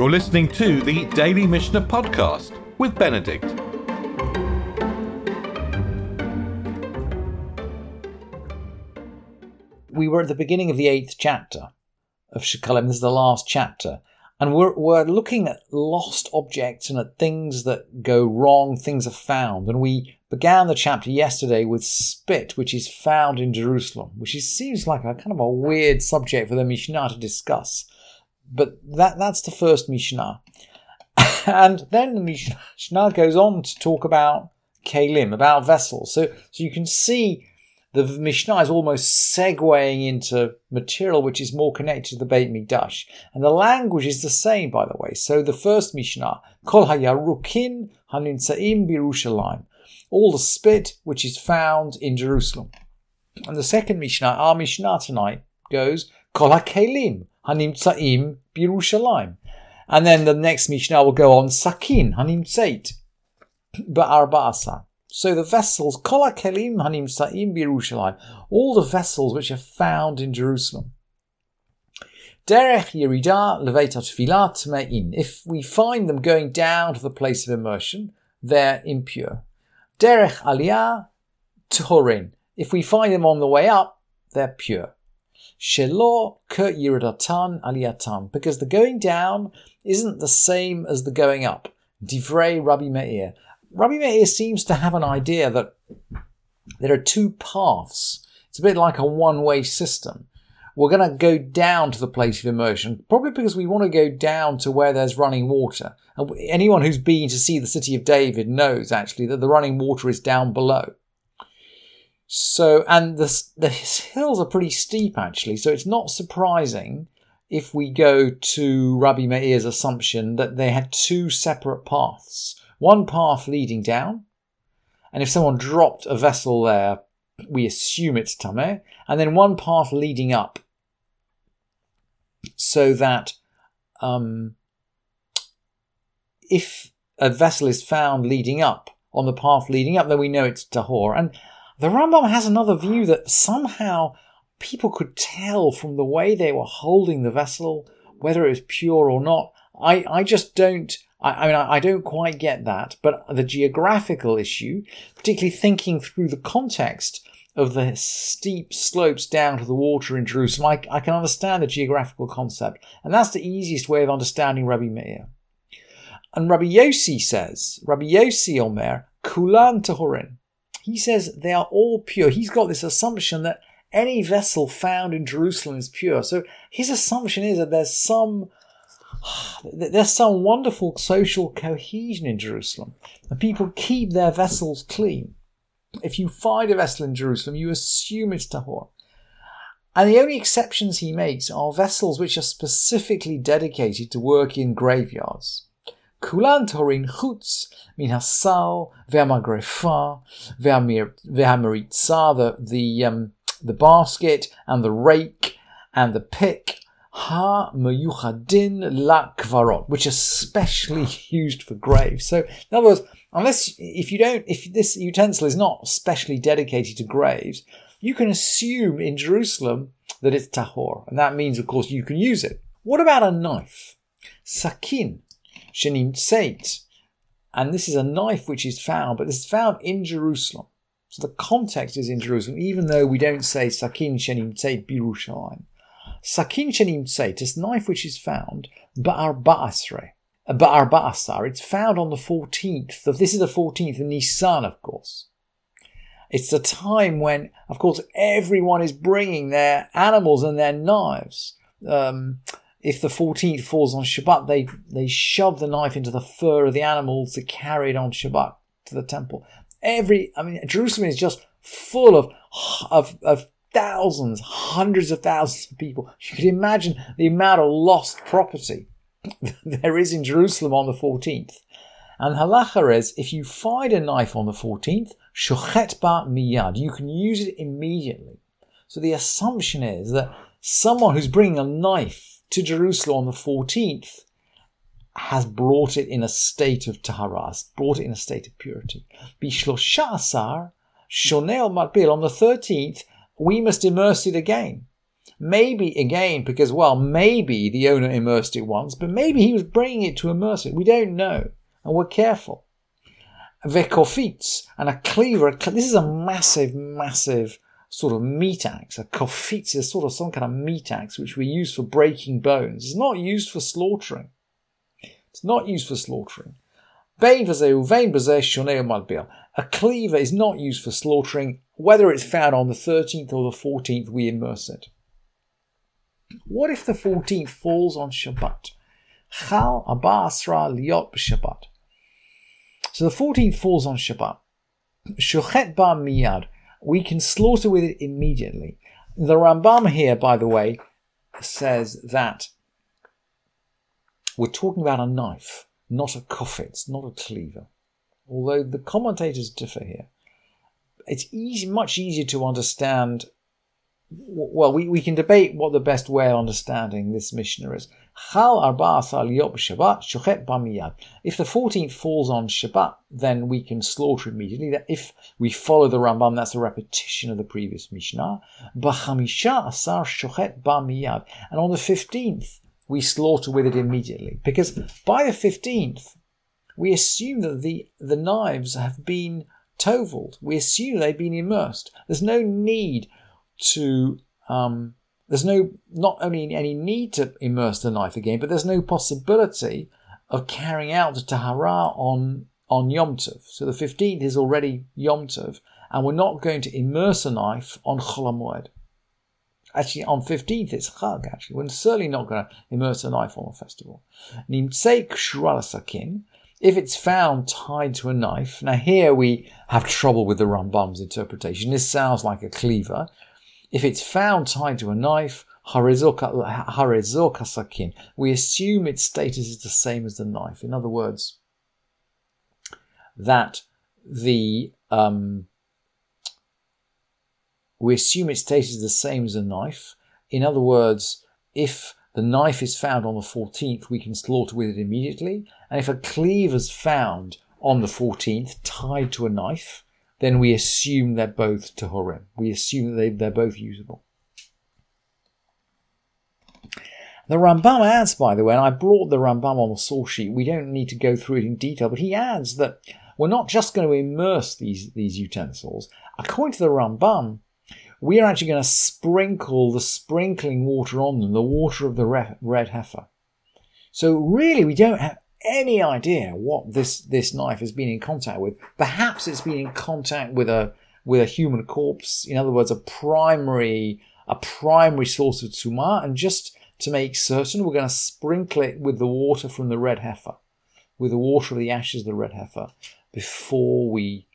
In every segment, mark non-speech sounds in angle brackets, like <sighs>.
You're listening to the Daily Mishnah Podcast with Benedict. We were at the beginning of the eighth chapter of Shekalim. This is the last chapter. And we're, we're looking at lost objects and at things that go wrong, things are found. And we began the chapter yesterday with spit, which is found in Jerusalem, which is, seems like a kind of a weird subject for the Mishnah to discuss. But that, that's the first Mishnah. <laughs> and then the Mishnah goes on to talk about kalim, about vessels. So, so you can see the Mishnah is almost segueing into material which is more connected to the Beit Mikdash. And the language is the same, by the way. So the first Mishnah, Kol hayarukin haninsaim birushalayim, all the spit which is found in Jerusalem. And the second Mishnah, our Mishnah tonight, goes Kol hakelim hanimtsaim birushalayim. And then the next Mishnah will go on Sakin hanimtsait <clears throat> ba'arba'asa. So the vessels, kol kelim hanim sa'im Yerushalayim, all the vessels which are found in Jerusalem. Derech Yerida Levetat Filat Me'in. If we find them going down to the place of immersion, they're impure. Derech Aliyah Tuhorin. If we find them on the way up, they're pure. Shelo Ke Yiridatan Aliyatan. Because the going down isn't the same as the going up. Divrei Rabbi Meir. Rabbi Meir seems to have an idea that there are two paths. It's a bit like a one way system. We're going to go down to the place of immersion, probably because we want to go down to where there's running water. And anyone who's been to see the city of David knows actually that the running water is down below. So, and the, the hills are pretty steep actually, so it's not surprising if we go to Rabbi Meir's assumption that they had two separate paths one path leading down, and if someone dropped a vessel there, we assume it's Tameh, and then one path leading up, so that um, if a vessel is found leading up on the path leading up, then we know it's Tahor. And the Rambam has another view that somehow people could tell from the way they were holding the vessel whether it was pure or not. I, I just don't I, I mean, I, I don't quite get that, but the geographical issue, particularly thinking through the context of the steep slopes down to the water in Jerusalem, I, I, can understand the geographical concept. And that's the easiest way of understanding Rabbi Meir. And Rabbi Yossi says, Rabbi Yossi Omer, Kulan Tahorin. He says they are all pure. He's got this assumption that any vessel found in Jerusalem is pure. So his assumption is that there's some <sighs> there's some wonderful social cohesion in Jerusalem, and people keep their vessels clean. If you find a vessel in Jerusalem, you assume it's tahor. And the only exceptions he makes are vessels which are specifically dedicated to work in graveyards. Kulan torin chutz min hasal ve'amagrefa ve'amaritza, the, the, um, the basket and the rake and the pick ha meyuchadin la kvarot, which are specially used for graves. So, in other words, unless if you don't, if this utensil is not specially dedicated to graves, you can assume in Jerusalem that it's tahor, and that means, of course, you can use it. What about a knife? Sakin shenim tseit, and this is a knife which is found, but is found in Jerusalem. So the context is in Jerusalem, even though we don't say sakin shenim tseit birushalayim. Sakin shenim tzeit, this knife which is found, ba'ar ba'asre, ba'ar ba'asar, it's found on the 14th of, this is the 14th of Nisan, of course. It's the time when, of course, everyone is bringing their animals and their knives. Um, if the 14th falls on Shabbat, they, they shove the knife into the fur of the animals carry it on Shabbat to the temple. Every, I mean, Jerusalem is just full of, of, of thousands, hundreds of thousands of people. You can imagine the amount of lost property <laughs> there is in Jerusalem on the 14th. And halacha is, if you find a knife on the 14th, shochet ba miyad, you can use it immediately. So the assumption is that someone who's bringing a knife to Jerusalem on the 14th has brought it in a state of tahara, brought it in a state of purity. Bishlosha asar, shonel matbil, on the 13th, we must immerse it again. Maybe again, because well, maybe the owner immersed it once, but maybe he was bringing it to immerse it. We don't know, and we're careful. Vekofitz and a cleaver. This is a massive, massive sort of meat axe. A kofitz is sort of some kind of meat axe which we use for breaking bones. It's not used for slaughtering. It's not used for slaughtering. A cleaver is not used for slaughtering. Whether it's found on the 13th or the 14th, we immerse it. What if the 14th falls on Shabbat? Chal Abasra Liot Shabbat. So the 14th falls on Shabbat. Shochet ba Miyad. We can slaughter with it immediately. The Rambam here, by the way, says that we're talking about a knife, not a kofitz, not a cleaver. Although the commentators differ here. It's easy, much easier to understand well, we, we can debate what the best way of understanding this Mishnah is. If the 14th falls on Shabbat, then we can slaughter immediately. If we follow the Rambam, that's a repetition of the previous Mishnah. And on the 15th, we slaughter with it immediately. Because by the 15th, we assume that the, the knives have been toveled. We assume they've been immersed. There's no need to um, there's no not only any need to immerse the knife again, but there's no possibility of carrying out the tahara on on Yom Tov. So the 15th is already Yom Tov, and we're not going to immerse a knife on Chol Actually, on 15th it's Chag, actually. We're certainly not going to immerse a knife on a festival. If it's found tied to a knife, now here we have trouble with the Rambam's interpretation. This sounds like a cleaver, if it's found tied to a knife, sakin, we assume its status is the same as the knife. In other words, that the um, we assume its status is the same as a knife. In other words, if the knife is found on the 14th, we can slaughter with it immediately. And if a cleaver is found on the 14th tied to a knife, then we assume they're both Tahorim. We assume that they, they're both usable. The Rambam adds, by the way, and I brought the Rambam on the source sheet. We don't need to go through it in detail, but he adds that we're not just going to immerse these, these utensils. According to the Rambam, we are actually going to sprinkle the sprinkling water on them, the water of the red heifer. So really, we don't have any idea what this, this knife has been in contact with. Perhaps it's been in contact with a with a human corpse. In other words, a primary a primary source of tumah, and just to make certain, we're going to sprinkle it with the water from the red heifer, with the water of the ashes of the red heifer, before we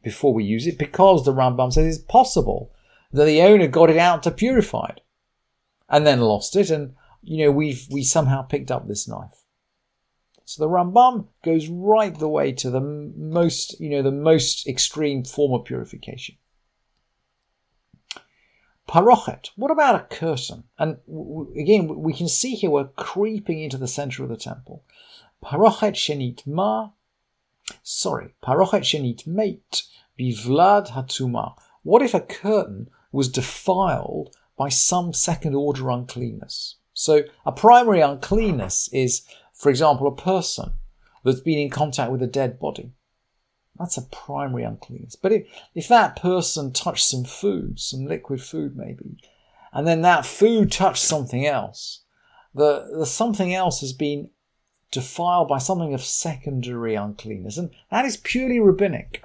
before we use it, because the Rambam says it's possible that the owner got it out to purify it, and then lost it, and you know we've we somehow picked up this knife. So the Rambam goes right the way to the most, you know, the most extreme form of purification. Parochet. What about a curtain? And again, we can see here we're creeping into the center of the temple. Parochet shenit ma. Sorry, parochet shenit mate bivlad hatuma. What if a curtain was defiled by some second order uncleanness? So a primary uncleanness is for example, a person that's been in contact with a dead body. That's a primary uncleanness. But if, if that person touched some food, some liquid food maybe, and then that food touched something else, the, the something else has been defiled by something of secondary uncleanness, and that is purely rabbinic.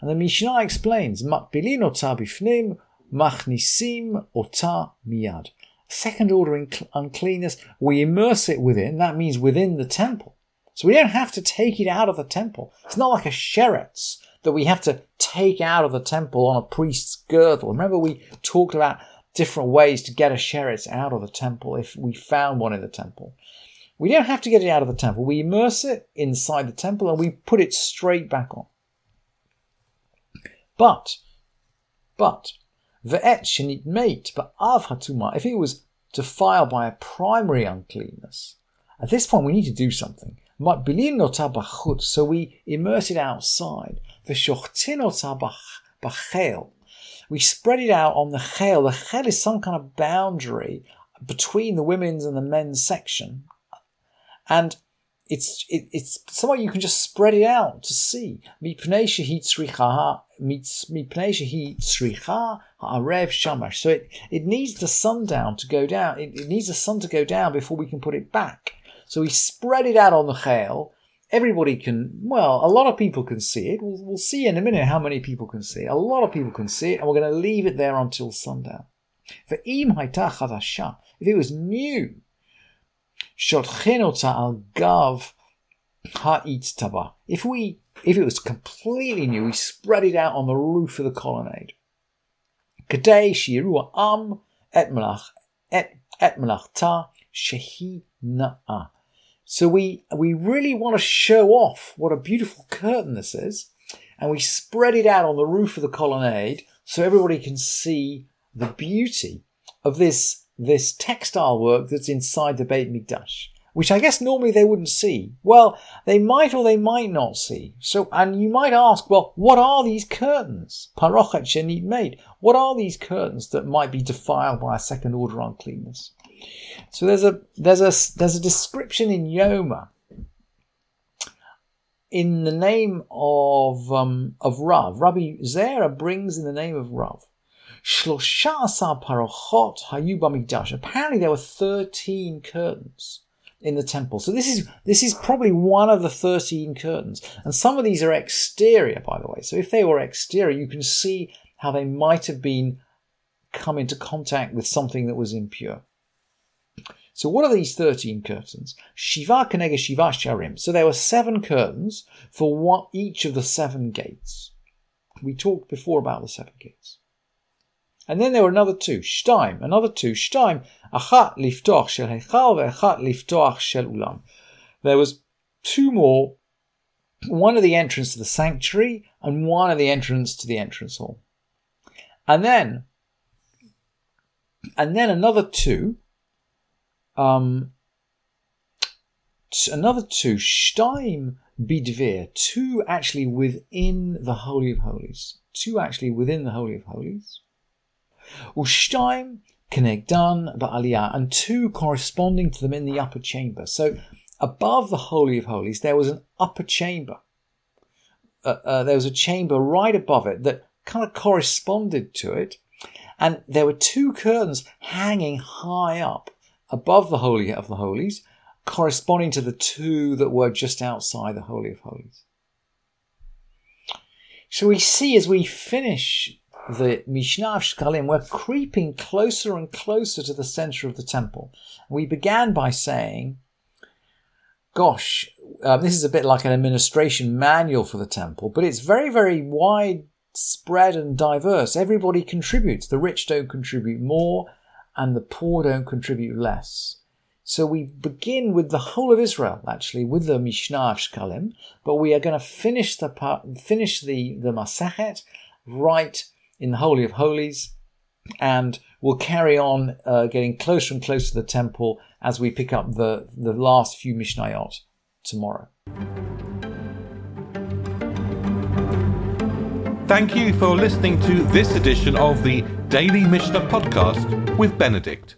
And the Mishnah explains, Makbilin ota bifnim, machnisim ota miyad second order uncleanness, we immerse it within. That means within the temple. So we don't have to take it out of the temple. It's not like a sheretz that we have to take out of the temple on a priest's girdle. Remember, we talked about different ways to get a sheretz out of the temple if we found one in the temple. We don't have to get it out of the temple. We immerse it inside the temple and we put it straight back on. But, but, Ve'et shenit mate, but av hatuma, if it was defiled by a primary uncleanness, at this point we need to do something. So we immerse it outside. V'shochtin bachel, we spread it out on the chel. The chel is some kind of boundary between the women's and the men's section, and it's it, it's somewhere you can just spread it out to see. So it, it needs the sundown to go down. It, it needs the sun to go down before we can put it back. So we spread it out on the chel. Everybody can, well, a lot of people can see it. We'll, we'll see in a minute how many people can see it. A lot of people can see it, and we're going to leave it there until sundown. For im if it was new, al gav taba. If we, if it was completely new, we spread it out on the roof of the colonnade. Kadei shiru am et et malachta shehi na'a. So we we really want to show off what a beautiful curtain this is, and we spread it out on the roof of the colonnade so everybody can see the beauty of this this textile work that's inside the Beit Mikdash, which I guess normally they wouldn't see. Well, they might or they might not see. So, and you might ask, well, what are these curtains? Parochet shenit made. What are these curtains that might be defiled by a second order uncleanness? So there's a there's a there's a description in Yoma in the name of um, of Rav. Rabbi Zera brings in the name of Rav. Apparently there were 13 curtains in the temple. So this is this is probably one of the 13 curtains. And some of these are exterior, by the way. So if they were exterior, you can see how they might have been come into contact with something that was impure. So what are these 13 curtains? Shiva kenega shiva sharim. So there were seven curtains for each of the seven gates. We talked before about the seven gates. And then there were another two, shtaim, another two, shtaim, achat liftoach shel hechal ve'achat liftoach shel ulam. There was two more, one at the entrance to the sanctuary and one at the entrance to the entrance hall. And then, and then another two, um, another two, shtaim bidvir, two actually within the Holy of Holies, two actually within the Holy of Holies. Ushtaim Kenegdan Ba'aliyah, and two corresponding to them in the upper chamber. So above the Holy of Holies, there was an upper chamber. Uh, uh, there was a chamber right above it that kind of corresponded to it. And there were two curtains hanging high up above the Holy of the Holies, corresponding to the two that were just outside the Holy of Holies. So we see as we finish the Mishnah of Shkalim, we're creeping closer and closer to the center of the temple. We began by saying, gosh, uh, this is a bit like an administration manual for the temple, but it's very, very widespread and diverse. Everybody contributes. The rich don't contribute more, and the poor don't contribute less. So we begin with the whole of Israel, actually, with the Mishnah of Shkalim, but we are going to finish the part, finish the the Masechet right in the Holy of Holies, and we'll carry on uh, getting closer and closer to the temple as we pick up the, the last few Mishnayot tomorrow. Thank you for listening to this edition of the Daily Mishnah Podcast with Benedict.